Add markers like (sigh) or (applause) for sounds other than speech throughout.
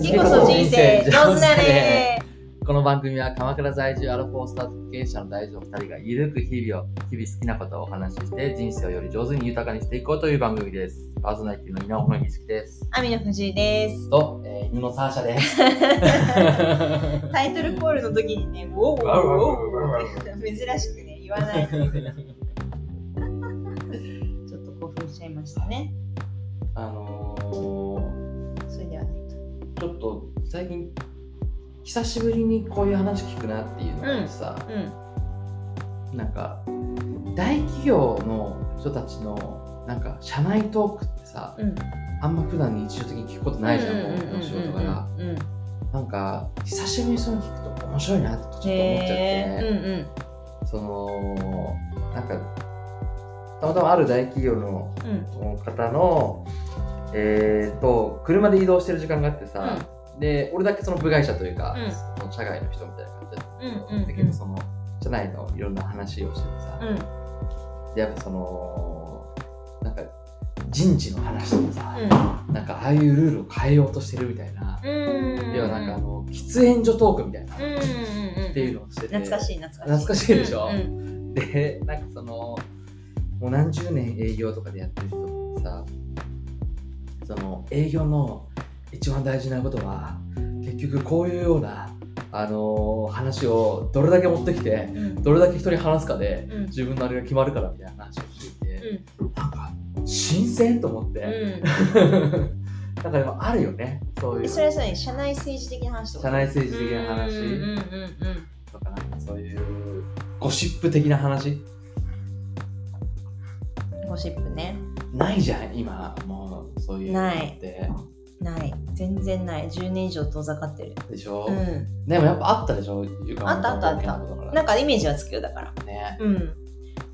次こそ人生上手だねこの番組は鎌倉在住アラフォースタート経営者の大丈夫2人がゆるく日々を、日々好きなことをお話しして人生をより上手に豊かにしていこうという番組です。パーソナリティの稲尾文樹です。網野藤井です。と、えー、犬のサーシャです。(laughs) タイトルコールの時にね、ウォーウォーウォーウォー珍しくね、言わない (laughs) ちょっと興奮しちゃいましたね。最近、久しぶりにこういう話聞くなっていうのがあってさ、うん。なんか、大企業の人たちの、なんか、社内トークってさ、うん。あんま普段日常的に聞くことないじゃん、この仕事から。うん。なんか、久しぶりにその聞くと面白いなってちょっと思っちゃって、へーうんその、なんか、たまたまある大企業のうん。方の、えー、と、車で移動してる時間があってさ、で、俺だけその部外者というか、うんその社外の人みたいな感じだったうん。うん。だけど、その、社内のいろんな話をしててさ、うん。で、やっぱその、なんか、人事の話とかさ、なんかああいうルールを変えようとしてるみたいな、うん。要はなんかあの、喫煙所トークみたいな、うん。うん。うん。っていうのをしてて、懐かしい、懐かしい。懐かしいでしょ？うん。で、なんかその、もう何十年営業とかでやってる人ってさ、その営業の一番大事なことは、結局こういうような、あのー話をどれだけ持ってきて、うん。どれだけ人に話すかで、うん。自分のあれが決まるからみたいな話をしていて、うん。なんか、新鮮と思って、うん。(laughs) なんかでもあるよね、そういう。それはさ、社内政治的な話とか。社内政治的な話とか、なんかそういうゴシップ的な話うん。ゴシップね。ないじゃん、今、もうそういうのって。ない。全然ない。10年以上遠ざかってる。でしょ、うん。でもやっぱあったでしょ？あったあったあったたなんかイメージはつくよ、だから。ね。うん。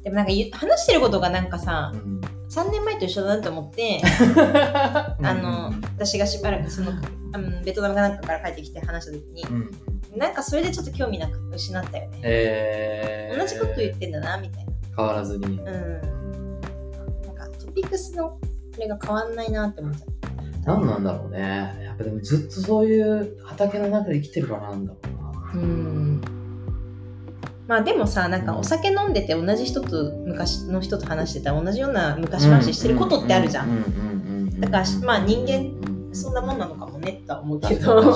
でもなんか話してることがなんかさう、ん。3年前と一緒だなと思って、あ (laughs) あの、私がしばらくその、あのベトナムかなんかから帰ってきて話した時に、うん。なんかそれでちょっと興味なく失ったよね。えー、同じこと言ってんだな、みたいな。変わらずに。うん。なんかトピックスのこれが変わんないなって思っちゃった。何なんだろうね。やっぱでもずっとそういう畑の中で生きてるからなんだろうな。うん。まあでもさ、なんかお酒飲んでて同じ人と昔の人と話してたら同じような昔話してることってあるじゃん。だからまあ人間間そんなもんなのかもねとは思うけ確ど。(laughs) うん。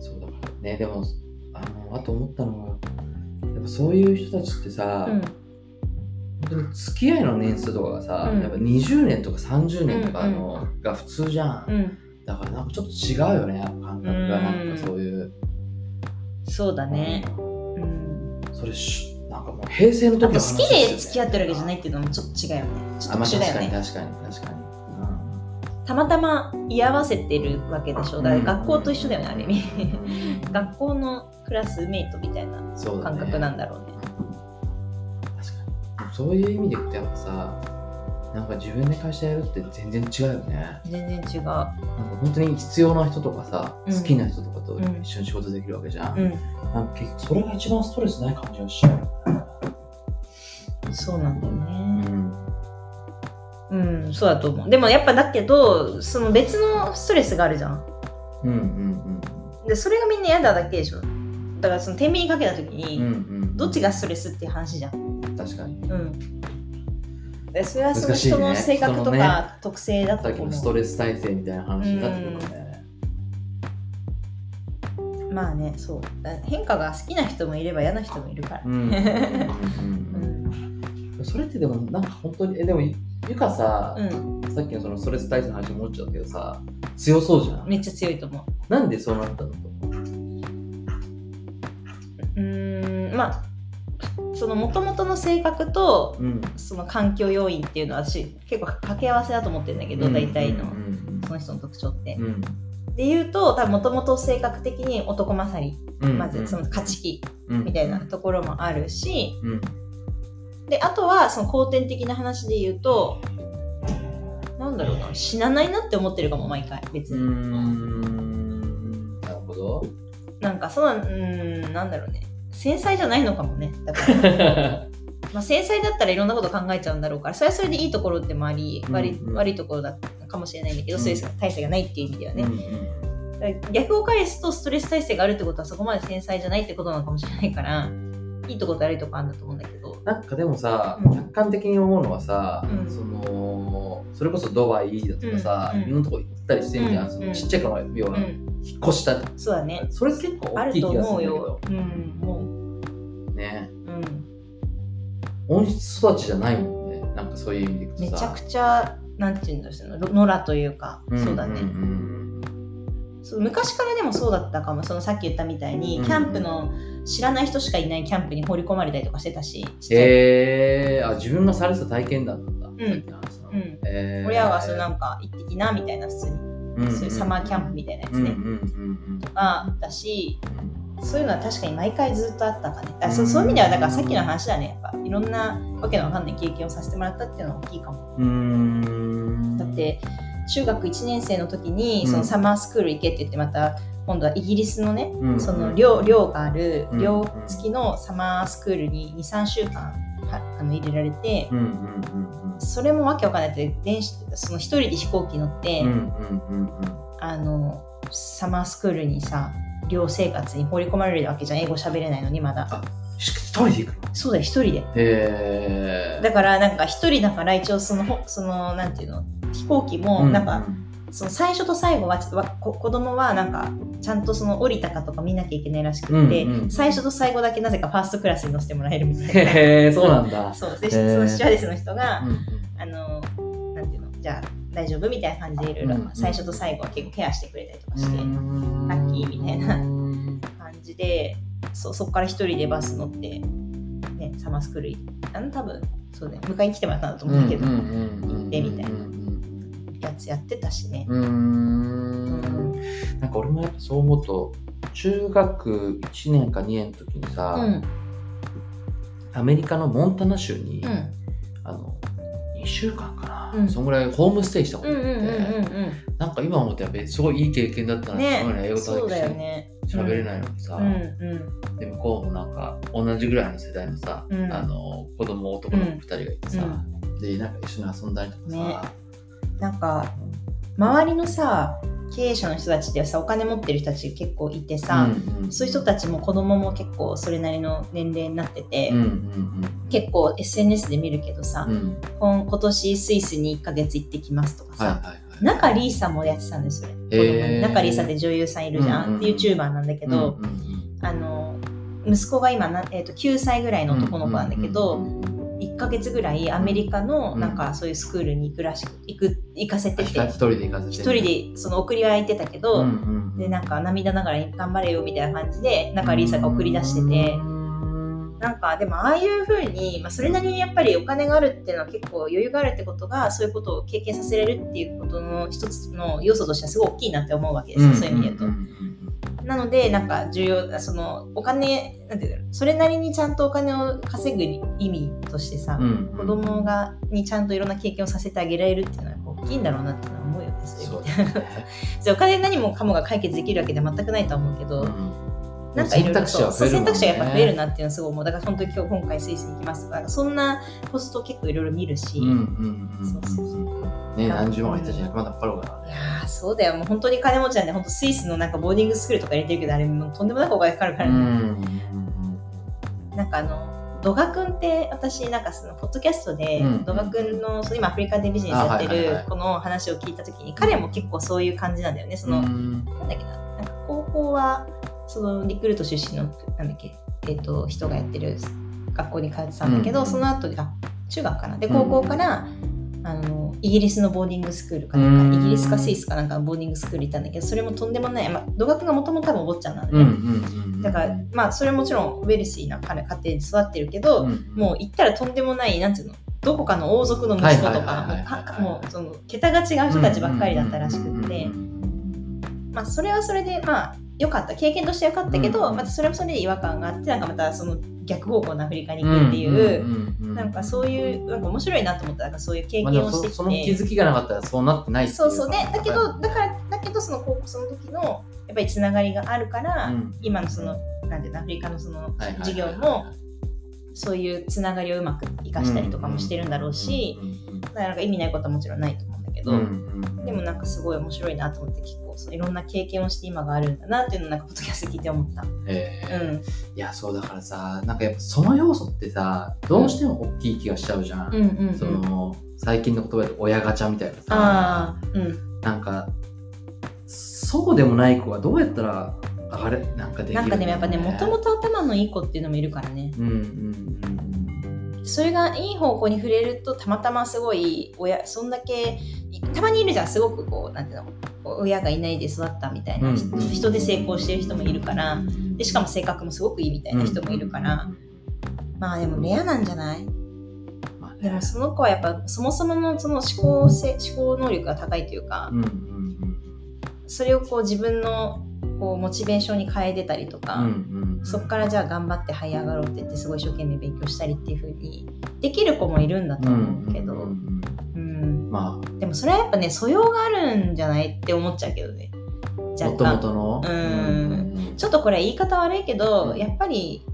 そうだからね、でも、あの、あと思ったのは、やっぱそういう人たちってさ、うん。本当に付き合いの年数とかがさ、うんやっぱ20年とか30年とかうんの、が普通じゃん。うん。だからなんかちょっと違うよね、感覚が。うんなんかそういう。そうだね。うんうん。それし、なんかもう平成の時あとの話好きで付き合ってるわけじゃないっていうのもちょっと違うよね。ちょっあ、まあと特殊だ確かによね。確かに確かに。たまたま居合わせてるわけでしょ？だから学校と一緒だよね、ある意味。う (laughs) ん学校のクラスメイトみたいな感覚なんだろうね。そういう意味でいくとやっぱさ、なんか自分で会社やるって全然違うよね。全然違う。なんか本当に必要な人とかさ、うん好きな人とかとうん一緒に仕事できるわけじゃん。うん。なんか結局それが一番ストレスない感じがしちゃう。そうなんだようね。ん。うん、そうだと思う。でもやっぱだけど、その別のストレスがあるじゃん。うんうんで、それがみんな嫌だだけでしょ。だからその天秤にかけた時に、うん。うんうん。どっちがストレスっていう話じゃん。確かに。うん。でそれはその人の性格とか特性だとさっき思う。のストレス耐性みたいな話になってくるかもね。まあね、そう。だ変化が好きな人もいれば嫌な人もいるから。それってでもなんか本当にえでもゆゆかさ、うん。さっきのそのストレス耐性の話思っちゃうけどさ強そうじゃんめっちゃ強いと思う。なんでそうなったのと思う？うーん、まあ、その元々の性格と、うん。その環境要因っていうのは私結構掛け合わせだと思ってるんだけど、大体のうん。その人の特徴って。うん。で言うと多分もともと性格的に男勝りうん。まずその勝ち気うん。みたいなところもあるしうん。であとはその後天的な話で言うとなんだろうな死なないなって思ってるかも毎回別に、ん。なるほど。なんかそのうーんなんだろうね繊細じゃないのかもね。だから。(laughs) まあ、繊細だったらいろんなこと考えちゃうんだろうからそれはそれでいいところでもあり悪い,、うんうん。悪いところだかもしれないんだけど、ストレス耐性がないっていう意味ではね、うんうん。逆を返すとストレス耐性があるってことはそこまで繊細じゃないってことなのかもしれないからいいとこと悪いとこあるんだと思うんだけどなんかでもさ、うん。客観的に思うのはさ、うん。そのそれこそドバイだとかさ、うん。いろんなとこ行ったりしてんじゃん、うん。そのちっちゃい頃のような、うん。引っ越した。そうだね。それ結構あると大きい気がす思うるんだけど。よ。うん。もね。う、うん、温室育ちじゃないもんね。なんかそういう意味でいくとさ。めちゃくちゃなんていうんだろうの野良というか、んそうだね、んそう昔からでもそうだったかも。そのさっき言ったみたいに、うんキャンプの知らない人しかいないキャンプに放り込まれたりとかしてたし、えー、あ自分がされてた体験談なんだ、ん。さっきの話の。うん。えー。親がそうなんか行ってきなみたいな普通に、うんそういうサマーキャンプみたいなやつね、うんうんうんとかだしうんそういうのは確かに毎回ずっとあったかね。だからそうそういう意味ではだからさっきの話だね。やっぱいろんなわけのわかんない経験をさせてもらったっていうのは大きいかも。うーん。だって中学1年生の時にうん。そのサマースクール行けって言ってまた今度はイギリスのね、うん。その寮寮があるうん。寮付きのサマースクールに23週間はあの入れられてうんうんうんそれもわけわかんない。って電子その一人で飛行機乗って、うんうんうんうん。あのサマースクールにさ寮生活に放り込まれるわけじゃん。英語喋れないのにまだ。し一人で行くの？そうだよ一人で。だからなんか一人だから一応そのほそのなんていうの？飛行機もなんか、その最初と最後は子供はなんかちゃんとその降りたかとか見なきゃいけないらしくって、うんうん。最初と最後だけなぜかファーストクラスに乗せてもらえるみたいな。へえそうなんだ。そう。でそのスチュワーデスの人が、うんあのなんていうのじゃあ大丈夫みたいな感じでいろいろうん最初と最後は結構ケアしてくれたりとかして、うん。ラッキーみたいなうん感じでそうそこから一人でバス乗って、ね、サマースクール行あの多分そうね迎えに来てもらったんだと思うんだけど、うんうんうんうん行ってみたいなうんやつやってたしね。うんうん。なんか俺もやっぱそう思うと中学1年か2年の時にさ、うん。アメリカのモンタナ州に、うん。あの2週間かな、うん。そんぐらいホームステイしたことがあって、なんか今思ってやっぱりすごいいい経験だったなって思うね英語そうだよしね。喋れないのにさ、うん。うん。で向こうもなんか同じぐらいの世代のさ、うん。あの子供男の子2人がいてさ、でなんか一緒に遊んだりとかさ、ねなんか周りのさ経営者の人たちでさお金持ってる人たち結構いてさ、うんうんそういう人たちも子供も結構それなりの年齢になってて、うんうん結構 SNS で見るけどさ、うん。うん今今年スイスに1ヶ月行ってきますとかさ、はいはいはい中リーさんもやってたんですよね。中リーさんって女優さんいるじゃん。うんうんで YouTuber なんだけど、うんうんあの息子が今な、えー、と9歳ぐらいの男の子なんだけど、うんうんうん1ヶ月ぐらいアメリカのうん。なんかそういうスクールに行くらしく行く行かせてて、一人で行かせて一人でその送りは行ってたけど、うんうんでなんか涙ながらに頑張れよみたいな感じで中リーサが送り出してて、うん。なんかでもああいう風に、まあ、それなりにやっぱりお金があるっていうのは結構余裕があるってことがそういうことを経験させられるっていうことの一つの要素としてはすごい大きいなって思うわけですよ、そういう意味で言うと。なので、なんか重要、そのお金、なんていうの、それなりにちゃんとお金を稼ぐ意味としてさ、うん。うん子供がにちゃんといろんな経験をさせてあげられるっていうのは大きいんだろうなっていうのは思うよね。そうね。(laughs) でお金何もかもが解決できるわけでは全くないとは思うけど、うん。なんかいろいろそうそう選択肢がやっぱ増えるななっていうのはすごい思う。だから本当に今日今回スイスに行きます。とかそんなポスト結構いろいろ見るし、うんうんうん。そうそうそうね何十万もいったし100万かかるからいねやーそうだよ。もう本当に金持ちなんで、本当スイスのなんかボーディングスクールとか入れてるけど、あれもうとんでもなくお金かかるからね。なんかあの、ドガ君って私なんかそのポッドキャストで、うんドガ君のその今アフリカでビジネスやってるこの話を聞いた時に彼も結構そういう感じなんだよね。その、うんなんだっけな、なんか高校はそのリクルート出身のなんだっけ、えっと人がやってる学校に通ってたんだけど、うんその後であ中学かな。でうん高校から、あのイギリスのボーディングスクールかなんか、うん。イギリスかスイスかなんかのボーディングスクール行ったんだけどそれもとんでもない、まあ、土学がもともと多分お坊ちゃんなんだうんうね、んだからまあそれもちろんウェルシーな彼家庭で育ってるけど、もう行ったらとんでもないなんていうのどこかの王族の息子とかもうかもうその桁が違う人たちばっかりだったらしくって。まあそれはそれでまあ良かった。経験として良かったけど、うんまたそれもそれで違和感があってなんかまたその逆方向のアフリカに行くっていう、なんかそういうなんか面白いなと思った。なんかそういう経験をしてきて、そその気づきがなかったらそうなってないそうそう。ねだけどうんだからだけどその高校その時のやっぱりつながりがあるから、今のそのなんていうのアフリカのその授業もそういうつながりをうまく生かしたりとかもしてるんだろうし、うんうんうん。だからなんか意味ないことはもちろんないと思うど、うんうんでもなんかすごい面白いなと思って結構そういろんな経験をして今があるんだなっていうのをなんかポッドキャスト聞いて思った。え。うーん。いやそうだからさなんかやっぱその要素ってさどうしても大きい気がしちゃうじゃん、うんうんうん。その最近の言葉で親ガチャみたいなさ。ああうん。なんかそうでもない子がどうやったらあれなんかできるな。んかでもやっぱねもともとと頭のいい子っていうのもいるからね。うんうんうんそれがいい方向に触れるとたまたますごい親そんだけいたまにいるじゃんすごくこうなんていうの親がいないで育ったみたいな人,、うん人で成功してる人もいるからでしかも性格もすごくいいみたいな人もいるから、まあでもレアなんじゃない？でもその子はやっぱそもそものその思考性思考能力が高いというか、それをこう自分のこうモチベーションに変えてたりとか、うんうんうん。そこからじゃあ頑張って這い上がろうって言ってすごい一生懸命勉強したりっていう風にできる子もいるんだと思うけど、うんうんうんうんまでもそれはやっぱね素養があるんじゃないって思っちゃうけどね。あもともとの。うん。ちょっとこれは言い方悪いけど、うんやっぱり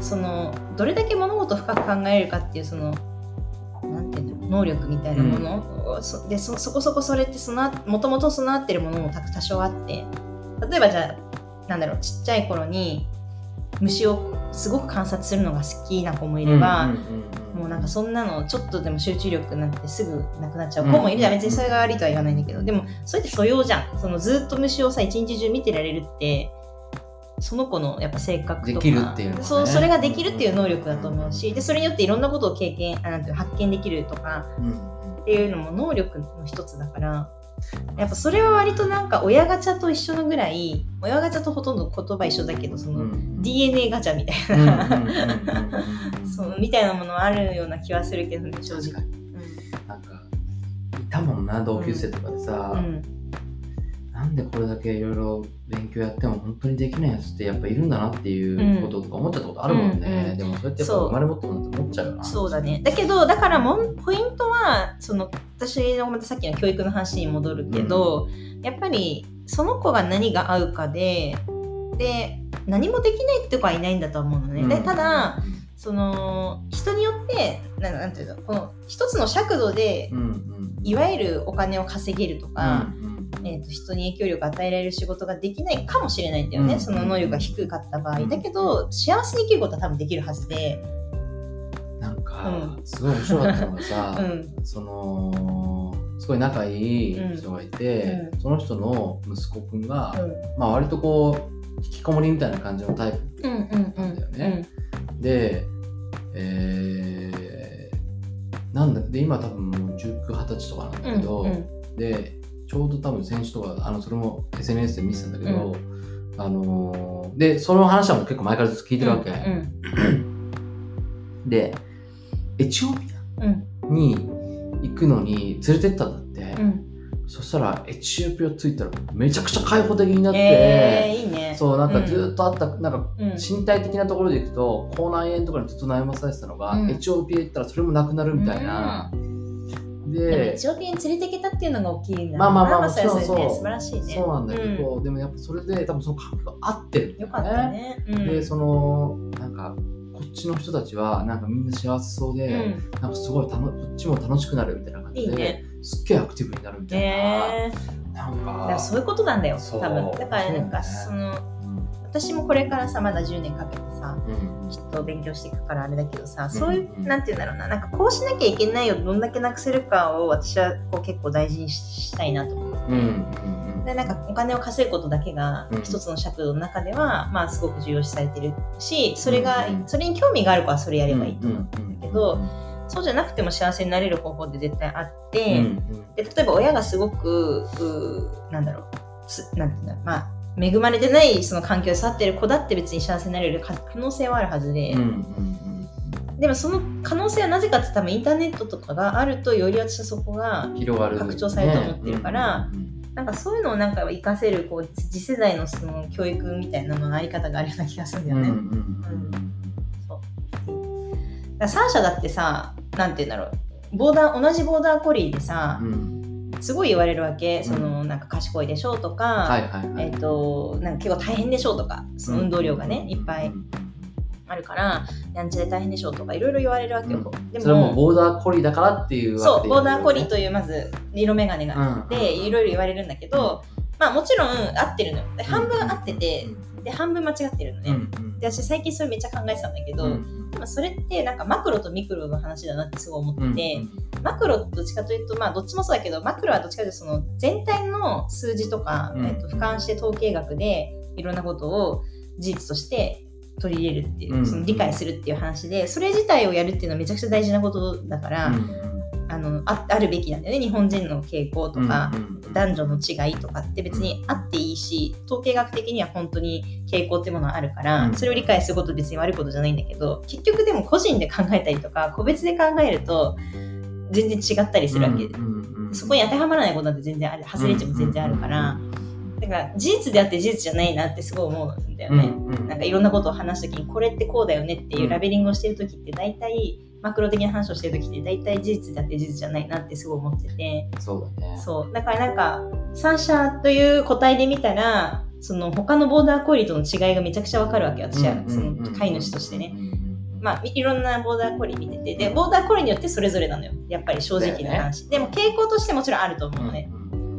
そのどれだけ物事を深く考えるかっていうそのなんていうの能力みたいなもの、そでそそこそこそれってもともと備わってるものも多多少あって例えばじゃあなんだろうちっちゃい頃に虫をすごく観察するのが好きな子もいれば、もうなんかそんなのちょっとでも集中力なんてすぐなくなっちゃう。子もいるじゃん、うん別にそれが悪いとは言わないんだけどでもそれって素養じゃん。そのずっと虫をさ一日中見てられるってその子のやっぱ性格とか。できるっていうのはね。そうそれができるっていう能力だと思うしでそれによっていろんなことを経験あなんていうの発見できるとか。っていうのも能力の一つだからやっぱそれは割となんか親ガチャと一緒のぐらい親ガチャとほとんど言葉一緒だけどその、うん DNA ガチャみたいな、みたいなものはあるような気はするけどね正直。なんかいたもんな同級生とかでさ、うんなんでこれだけいろいろ勉強やっても本当にできないやつってやっぱいるんだなっていうこととか思っちゃったことあるもんね、うんうんでもそれってやっぱ生まれ持ったものって思っちゃうよな。そうだね。だけど、だからもんポイントは、その、私のまたさっきの教育の話に戻るけど、やっぱり、その子が何が合うかで、で、何もできないって子はいないんだと思うのね。で、ただ、その、人によって、ななんていうの、この一つの尺度でう、んうんいわゆるお金を稼げるとか、うんうんえー、と人に影響力を与えられる仕事ができないかもしれないんだよね、うん。その能力が低かった場合、うん。だけど幸せに生きることは多分できるはずで、なんか、うすごい面白かったのがさ、(laughs) うん。そのすごい仲いい人がいて、うその人の息子くんが、うん。まあ割とこう引きこもりみたいな感じのタイプなんだよね。で、えー、なんだで今多分もう19、20歳とかなんだけど、でちょうど多分選手とかあのそれも SNS で見てたんだけど、あのーでその話はもう結構前からずっと聞いてるわけ、うん。でエチオピうん。アに行くのに連れてったんだって、うん。そしたらエチオピア着いたらめちゃくちゃ開放的になって、えー、いいね。そうなんかずっとあった、なんかうん。身体的なところでいくと口内炎とかにずっと悩まされてたのが、うん。エチオピア行ったらそれもなくなるみたいな、でもでエチオピアに連れてけたっていうのが大きいんだまあまあまあそれはもちろんそう。それで素晴らしいね。そうなんだけど、でもやっぱそれで多分その環境が合ってるんだよかったね、うん、でそのなんかこっちの人たちはなんかみんな幸せそうで、うん。なんかすごいたのこっちも楽しくなるみたいな感じでいいね。すっげえアクティブになるみたいな、え。ー、なんだかそういうことなんだよ多分。だからなんかそのうん私もこれからさまだ10年かけてさうん。きっと勉強していくからあれだけどさ、そういう、うん。なんて言うんだろうな、なんかこうしなきゃいけないよ、どんだけなくせるかを私はこう結構大事にししたいなと思って。うんうん。でなんかお金を稼ぐことだけがうん。一つの尺度の中では、まあすごく重要視されてるしそれが、うんそれに興味がある子はそれやうんればいいと思う、うんけどそうじゃなくても幸せになれる方法って絶対あって、うんで例えば親がすごくなんだろう。つなんていうんだろう。まあ恵まれてないその環境で育ってる子だって別に幸せになれる可可能性はあるはずで、うんうんでもその可能性はなぜかって多分インターネットとかがあるとより私はそこが拡張されると思ってるからねなんかそういうのをなんか活かせるこう次世代のその教育みたいなののあり方があるような気がするんだよね。うんうんうんそう。だサーシャだってさなんて言うんだろう。ボーダー同じボーダーコリーでさう、んすごい言われるわけ。そのなんか賢いでしょうとか、はいはいはい。えっ、となんか結構大変でしょうとかその運動量がね、いっぱいあるからやんちゃで大変でしょとかいろいろ言われるわけよ、うん。でそれはもうボーダーコリーだからっていうそうボーダーコリーとというまず色眼鏡があって、うん。いろいろ言われるんだけど、まあもちろん合ってるのよ。で半分合ってて、で半分間違ってるのね、で私最近それめっちゃ考えてたんだけど、でもそれってなんかマクロとミクロの話だなってすごい思ってて、マクロどっちかというとまあどっちもそうだけどマクロはどっちかというとその全体の数字とか、うん。えっと、俯瞰して統計学でいろんなことを事実として取り入れるっていう、うん。その理解するっていう話でそれ自体をやるっていうのはめちゃくちゃ大事なことだから、あのああるべきなんだよね。日本人の傾向とか、男女の違いとかって別にあっていいし統計学的には本当に傾向っていうものはあるから、うん。それを理解することは別に悪いことじゃないんだけど結局でも個人で考えたりとか個別で考えると全然違ったりするわけ、そこに当てはまらないことなんて全然ある。外れ値も全然あるから、だから事実であって事実じゃないなってすごい思うんだよね、なんかいろんなことを話すときにこれってこうだよねっていうラベリングをしてるときって大体マクロ的な話をしてるときって大体事実であって事実じゃないなってすごい思ってて。そうだね。そう。だからなんか三者という個体で見たらその他のボーダーコリーとの違いがめちゃくちゃわかるわけ私は。その飼い主としてね。まあ、いろんなボーダーコリー見ててでボーダーコリーによってそれぞれなのよ。やっぱり正直な話、でも傾向としてもちろんあると思うのね、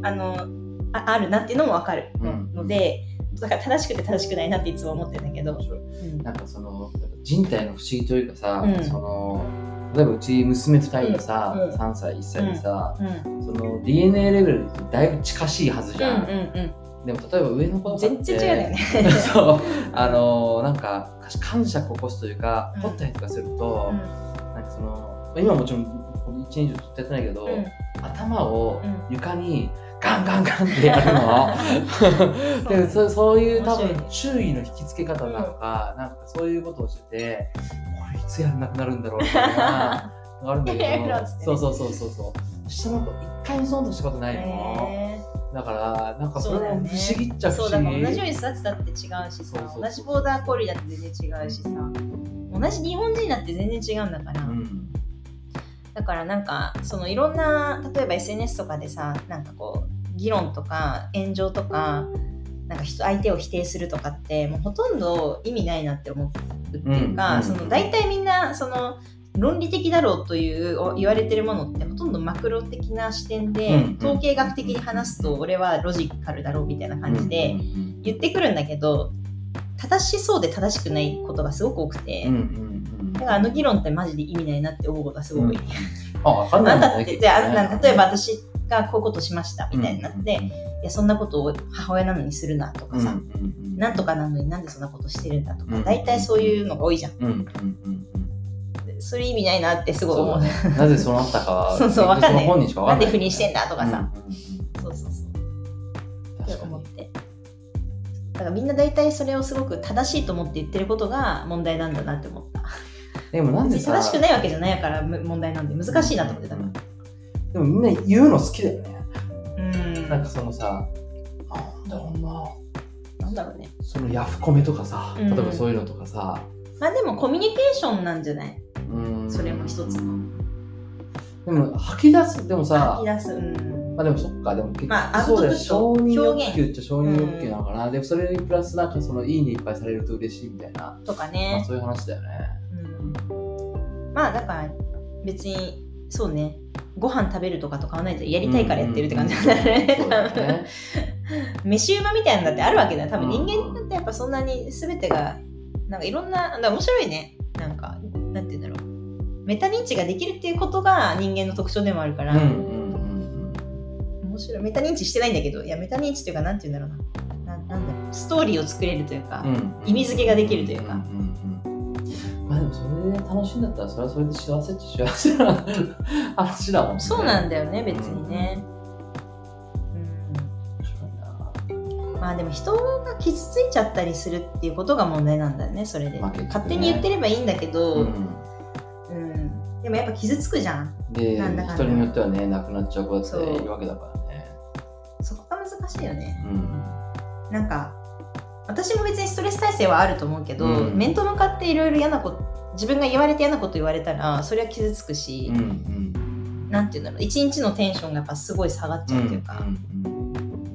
あのああるなっていうのも分かる。ので、だから正しくて正しくないなっていつも思ってるんだけど、うん。なんかその人体の不思議というかさ、うん。その例えばうち娘2人がさ、うん。うん。3歳1歳でさ、うん。その DNA レベルだいぶ近しいはずじゃん、うんうんでも例えば上の子とかって全然違うよね。(laughs) そう。あのなんか感触を起こすというかうん。取ったりとかすると、なんかその今もちろんこの1年以上取ってやってないけど、うん。頭をうん。床にガンガンガンってやるの。(laughs) でそそういう多分注意の引き付け方なのか、なんかそういうことをしててこれいつやんなくなるんだろうみたいなのがあるんだけど (laughs) そうそうそうそうそう。下の子一回もそんなことしたことないの、へだからなんかそれも不思議っちゃ不そう思議だから同じように育てたって違うしさ。そうそうそう。同じボーダーコリーだって全然違うしさ。同じ日本人だって全然違うんだから、うん。だからなんかそのいろんな例えば SNS とかでさなんかこう議論とか炎上とかなんか人相手を否定するとかってもうほとんど意味ないなって思うっていうか、うん。その大体みんなその論理的だろうというお言われてるものってほとんどマクロ的な視点で、うん統計学的に話すと俺はロジカルだろうみたいな感じで言ってくるんだけど正しそうで正しくないことがすごく多くて、だからあの議論ってマジで意味ないなって思うことがすごい。多い。あ分かんないあんたって、じゃあ、例えば私がこういうことしましたみたいになって、いや、そんなことを母親なのにするなとかさ、なんとかなのになんでそんなことしてるんだとか、うん大体そういうのが多いじゃん。うんうんうんそれ意味ないなってすうんごい思う。そうだねなぜそうなったかは (laughs) そうそうわかんない本人しかわかんないなんで不倫してんだとかさ、うんうんうんそうそうそう。って思って。だからみんな大体それをすごく正しいと思って言ってることが問題なんだなって思った。でもなんでさ正しくないわけじゃないからむ問題なんで難しいなと思ってたから。でもみんな言うの好きだよねうん。なんかそのさなんだろうななんだろうね。そのヤフコメとかさうん例えばそういうのとかさまあでもコミュニケーションなんじゃない？うんそれも一つでも吐き出すでもさ吐き出す。うん。まあでもそっかでも結まあ局そうだよ承認欲表現求っちゃ承認欲求なのかな、でもそれにプラスなんかそのいいねいっぱいされると嬉しいみたいな、まあ、とかね。そういう話だよねうん。まあだから別にそうね。ご飯食べるとかとかはないとやりたいからやってるって感じなんだね。ね (laughs) 飯馬みたいなのだってあるわけだよ。多分うん人間だってやっぱそんなに全てがなんかいろんな、面白いね。なんか、なんて言うんだろう。メタ認知ができるっていうことが人間の特徴でもあるから、うん。うんうん面白い。メタ認知してないんだけど、いや、メタ認知というか、なんて言うんだろうな。ななんだろう。ストーリーを作れるというか、うん。うん意味付けができるというか。まあでもそれで楽しいんだったらそれはそれで幸せっちゃ幸せな話だもんね。そうなんだよね、別にね。うん、まあでも人が傷ついちゃったりするっていうことが問題なんだよね、それで。ね。勝手に言ってればいいんだけど、うんうん、でもやっぱ傷つくじゃん。でなんだかんだ。人によってはね亡くなっちゃう子だっているわけだからねそこが難しいよね。うん。なんか、私も別にストレス耐性はあると思うけど、うん。面と向かっていろいろ嫌なこと、自分が言われて嫌なこと言われたら、それは傷つくし、うんうん。なんていうんだろう、一日のテンションがやっぱすごい下がっちゃうというか、うん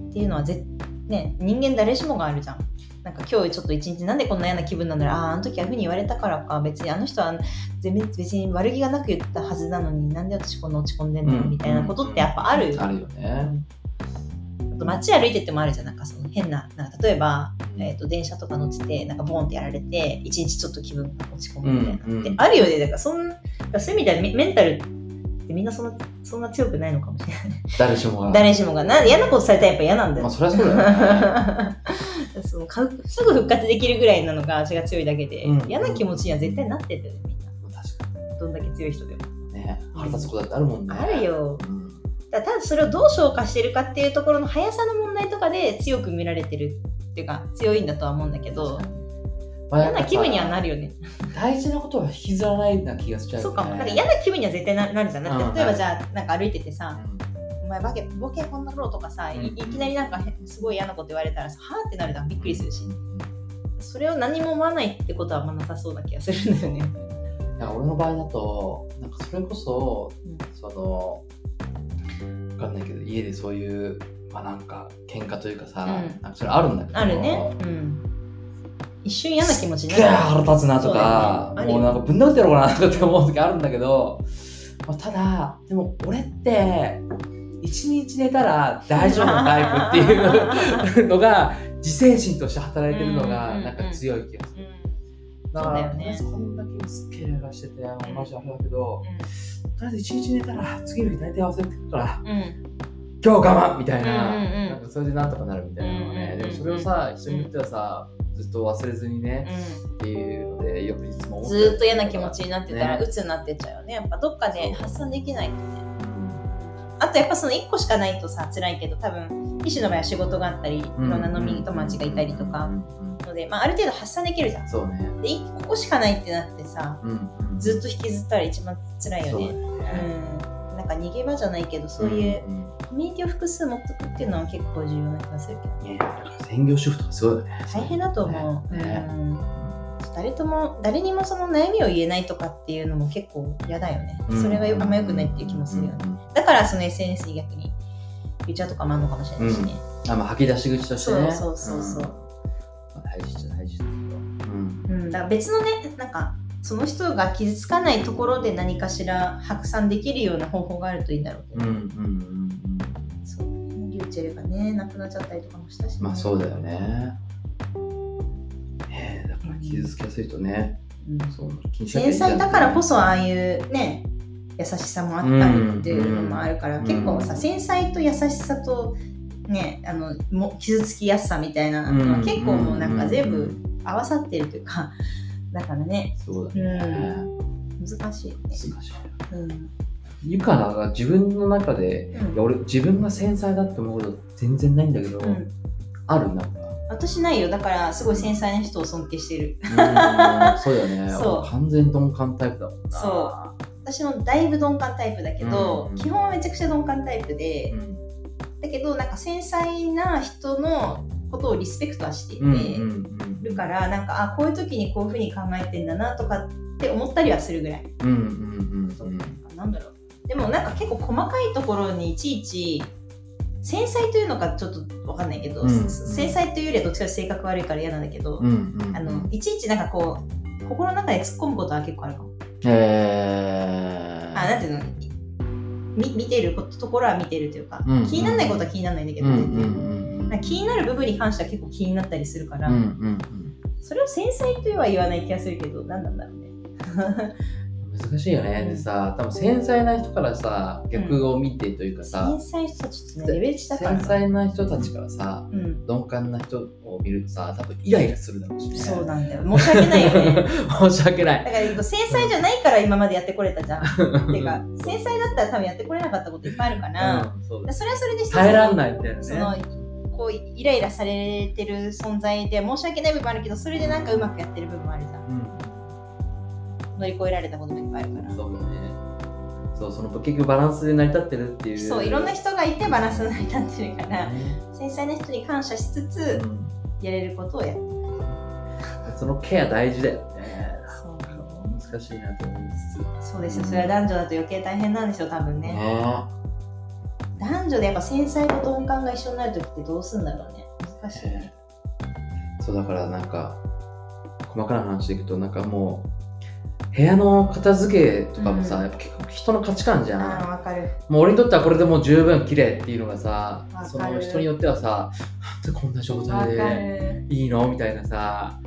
っていうのはぜね人間誰しもがあるじゃん。なんか今日ちょっと一日なんでこんな嫌な気分なんだろう。あああの時ああいうふうに言われたからか。別にあの人は全然別に悪気がなく言ったはずなのになんで私こんな落ち込んでんの、みたいなことってやっぱある、あるよね。あと街歩いててもあるじゃん。なんかその変ななんか例えば、えー、と電車とか乗っててなんかボンってやられて一日ちょっと気分が落ち込むみたいな、うんうん。であるよね。だからそんそういう意味ではメメンタルってみんなそんなそんな強くないのかもしれない誰しもが。誰しもがな嫌なことされたらやっぱ嫌なんだよ、まあ、そりゃそうだよね。(laughs) そのかすぐ復活できるぐらいなのが足が強いだけで、うん嫌な気持ちには絶対なってんだよねみんな確かどんだけ強い人でも、にね。腹立つことだってあるもんね。あるようん。だただそれをどう消化してるかっていうところの速さの問題とかで強く見られてるっていうか強いんだとは思うんだけどまあ嫌な気分にはなるよね。大事なことは引きずらないな気がしちゃうよね。そうかも。なんか嫌な気分には絶対ななるじゃん。だうん。例えばじゃあなんか歩いててさうん「お前バケボケこんなろ」とかさいきなりなんかへすごい嫌なこと言われたらさはーってなるじゃん。びっくりするし。それを何も思わないってことはまなさそうな気がするんだよね。なんか俺の場合だと、なんかそれこそ、うん。その、わかんないけど、家でそういう、まあなんか、喧嘩というかさ、うん。なんかそれあるんだけど、あるね。うん一瞬嫌な気持ちになる。腹立つなとか、ね。もうなんかぶん殴ってやろうかなとかって思う時あるんだけど、まあ、ただ、でも俺って、一日寝たら大丈夫なタイプっていうのが、自制心として働いてるのが、なんか強い気がする。うんだから、ね。こんだけすっげえイライラしてて、マジあれだけど、うとりあえず一日寝たら、次の日大体忘れてくから、んうん。今日我慢みたいな、うんうんうん。なんかそれでなんとかなるみたいなのがね、うんうんうんでもそれをさ、人によってはさ、ずっと忘れずにね、っていうので、翌日もずーっと嫌な気持ちになってたらね。鬱になってっちゃうよね。やっぱどっかで発散できないとね。うん。あとやっぱその1個しかないとさ辛いけど多分医師の場合は仕事があったりいろんな飲み友達がいたりとか。うん。うん。ので、まあ、ある程度発散できるじゃん。そうね。で1ここしかないってなってさうん。ずっと引きずったら一番辛いよね。ね。うんか逃げ場じゃないけどそういううんコミュニティを複数持ってくっていうのは結構重要な気がするけどね。だから専業主婦とかすごいよね。大変だと思う、ね。うん。誰とも誰にもその悩みを言えないとかっていうのも結構嫌だよね、それはあんま良くないっていう気もするよね、ね。だからその SNS に逆に言っちゃうとかもあるのかもしれないしね、あまあ吐き出し口としてね。そうそうそうそうん。まあ大事っちゃ大事だけど。うん。うん、だから別のねなんかその人が傷つかないところで何かしら拡散できるような方法があるといいんだろうけど、うんうんうんそう。ねリューチェルがね。亡くなっちゃったりとかもしたし、うん。まあそうだよね。ねえだから傷つきやすいとね、うん。そう気にし繊細だからこそああいうね優しさもあうんあるっていうのもあるから、うん結構さ繊細と優しさとねあのも傷つきやすさみたいなのは結構もうなんか全部合わさってるというかだからねそうだね。難しいよね。難しい。うんゆかなが自分の中で、うんいや俺自分が繊細だって思うこと全然ないんだけど、うんあるなんか。私ないよだからすごい繊細な人を尊敬してるうんそうだよね。(laughs) そう俺完全鈍感タイプだもんな。そ私もだいぶ鈍感タイプだけど、うん基本はめちゃくちゃ鈍感タイプで、うんだけどなんか繊細な人のことをリスペクトはしていて、うんうんるからなんかあこういう時にこういうふうに考えてんだなとかって思ったりはするぐらい、うんうんうんそううんなんだろう。でもなんか結構細かいところにいちいち繊細というのかちょっと分かんないけど、うんうん。繊細というよりはどっちか性格悪いから嫌なんだけど、うんうんうん。あのいちいちなんかこう心の中で突っ込むことは結構あるかも。えー。あなんていうの？み見てることところは見てるというか、うん気にならないことは気にならないんだけど、うんうんうん気になる部分に関しては結構気になったりするから、うんうんそれを繊細とは言わない気がするけど何なんだろうね。(laughs) 難しいよね。でさ、多分繊細な人からさ、逆を見てというかさ、繊細な人たちょっとねレベル下から。繊細な人たちからさ、うん。鈍感な人を見るとさ、多分イライラするだろうしね。そうなんだよ。申し訳ないよね。(laughs) 申し訳ない。だから繊細じゃないから今までやってこれたじゃん。ていうか繊細だったら多分やってこれなかったこといっぱいあるから、うん。そそれはそれで耐えらんないみたいなね。こうイライラされてる存在で申し訳ない部分あるけどそれでなんかうまくやってる部分もあるじゃん。うん。乗り越えられたこともいっぱいあるから。そうだね。そう、その結局バランスで成り立ってるっていう。そういろんな人がいてバランスが成り立ってるからね。繊細な人に感謝しつつうん。やれることをやってそのケア大事だよね。そう。難しいなと思いつつ。そうですよ。それは男女だと余計大変なんですよ多分ね。ね男女でやっぱ繊細と鈍感が一緒になる時ってどうすんだろうね難しいね。そうだからなんか細かな話でいくとなんかもう部屋の片付けとかもさ、うんやっぱ結構人の価値観じゃん、あかる。もう俺にとってはこれでもう十分綺麗っていうのがさその人によってはさなんでこんな状わ態かでる。いいの？みたいなさ、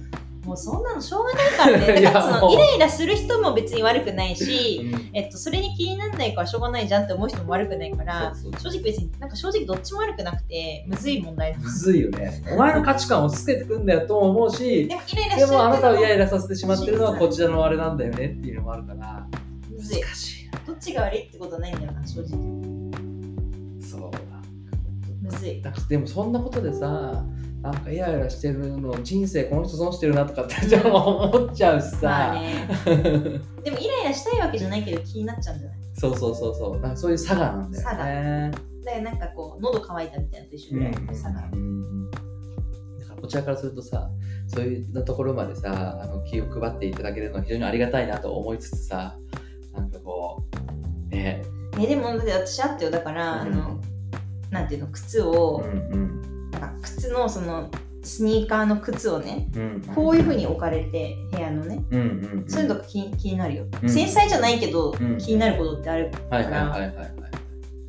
もうそんなのしょうがないからね。(laughs) だからそのイライラする人も別に悪くないし、うんえっと、それに気にならないからしょうがないじゃんって思う人も悪くないから、そうそう正直別に、なんか正直どっちも悪くなくて、むずい問題だむずいよねお前の価値観をつけてくんだよとも思うしでもイライラしでもあなたをイライララさせてしまってるのはこちらのあれなんだよねっていうのもあるからむずい。難しいなどっちが悪いってことはないんだよな、正直。そうなんかむずい。でもそんなことでさなんかイライラしてるの人生この人損してるなとかってじゃあ思っちゃうしまあさ、ね。でもイライラしたいわけじゃないけど気になっちゃうんじゃないそうそうそうそう。なんかそういう差がなんだよね。だからなんかこう、喉乾いたみたいなのと一緒ぐらいの差が。うんだからこちらからするとさそういったところまでさあの気を配っていただけるのは非常にありがたいなと思いつつさなんかこうね。え、でもだって私あったよ。だから、あうん。の、なんていうの、靴うを、んうんなん。か靴のその、スニーカーの靴をね、うん。こういう風に置かれて、部屋のね、うんうんうん。そういうのが気気になるよ。うん。繊細じゃないけど、うん。気になることってある。はいはいはいはいはい。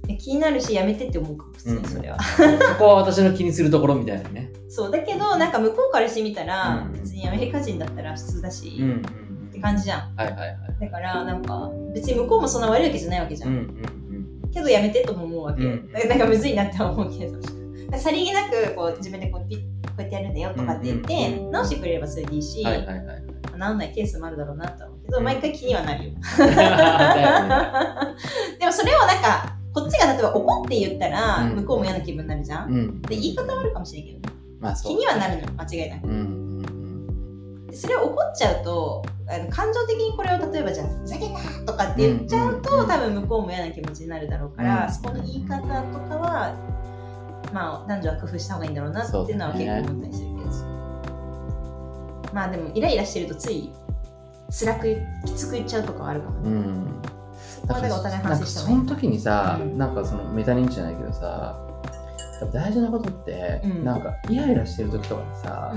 で気になるし、やめてって思うかも、普通にそれは。そこは私の気にするところみたいなね。そう、だけど、なんか向こうからしてみたら、うん別にアメリカ人だったら普通だし、うんうんって感じじゃん。はいはいはいだから、なんか、別に向こうもそんな悪いわけじゃないわけじゃん。うんうんけど、やめてとも思うわけ。うんだからなんかむずいなって思うけど。さりげなくこう自分でこうピッこうやってやるんだよとかって言って、うんうんうん直してくれればそれでいいし、はいはいはいはい。治んないケースもあるだろうなとは思うけど、うん。毎回気にはなるよ。(laughs) でもそれをなんか、こっちが例えば怒って言ったら、うん。向こうも嫌な気分になるじゃん。うん。で、言い方はあるかもしれんけどね。まあ気にはなるのよ、間違いなく。うんうんうんでそれを怒っちゃうと、あの感情的にこれを例えばじゃあ、ふざけんなとかって言っちゃうと、うんうんうん。多分向こうも嫌な気持ちになるだろうから、うん。そこの言い方とかは、まあ、男女は工夫した方がいいんだろうなっていうのは結構思ったりするけど。まあでも、イライラしてるとつい、辛く、きつく言っちゃうとかはあるかもね。うん。そこはだからお互いなんか反省した。その時にさ、うん。なんかそのメタ認知じゃないけどさ大事なことって、うん。なんかイライラしてる時とかにさ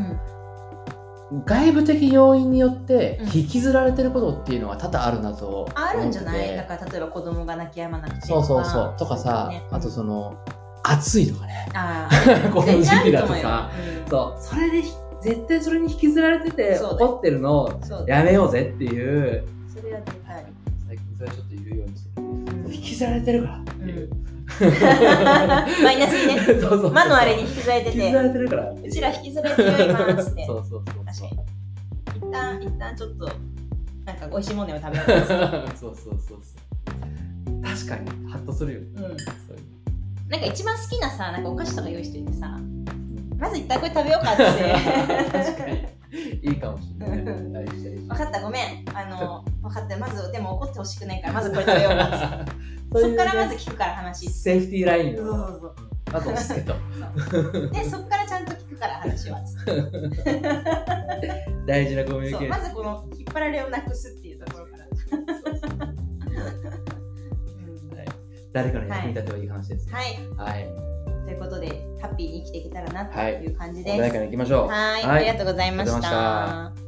う、ん。外部的要因によってうん。引きずられてることっていうのは多々あるなと思ってて。あるんじゃない？だから例えば子供が泣き止まなくてそうそうそう。とかさ、ねあとその暑いとかねあ (laughs) この時期だると思うよ。とさ、うん。そうそれでひ絶対それに引きずられてて怒ってるのをやめようぜっていうそれは絶対。最近それちょっと言うようにしてる。引きずられてるからっていう、(laughs) マイナスにね、そうそう魔のあれに引きずられてて、引きずられてるから。ううちら引きずられてるよ、今っつって。(laughs) そうそうそう確かに。一旦、一旦ちょっと、なんか美味しいものを食べようそうそうそうそう。確かにハッとするよね、うん。そういうなんか一番好きなさ、なんかお菓子とか用意しといてさ、のまず一旦これ食べようかって。(laughs) 確かにいいかもしれない分かった、ごめん。あの、分かった。まず、でも怒ってほしくないから、まずこれ食べようか。(laughs) そっからまず聞くから話。セーフティーラインそうをそうそう。まず押すけどで、そっからちゃんと聞くから話は。(laughs) 大事なコミュニケーションまずこの引っ張られをなくすっていう誰かの役に立てばいい話ですはい。はい。ということで、ハッピーに生きていけたらなという感じです。誰かに行きましょう。はい、はい。ありがとうございました。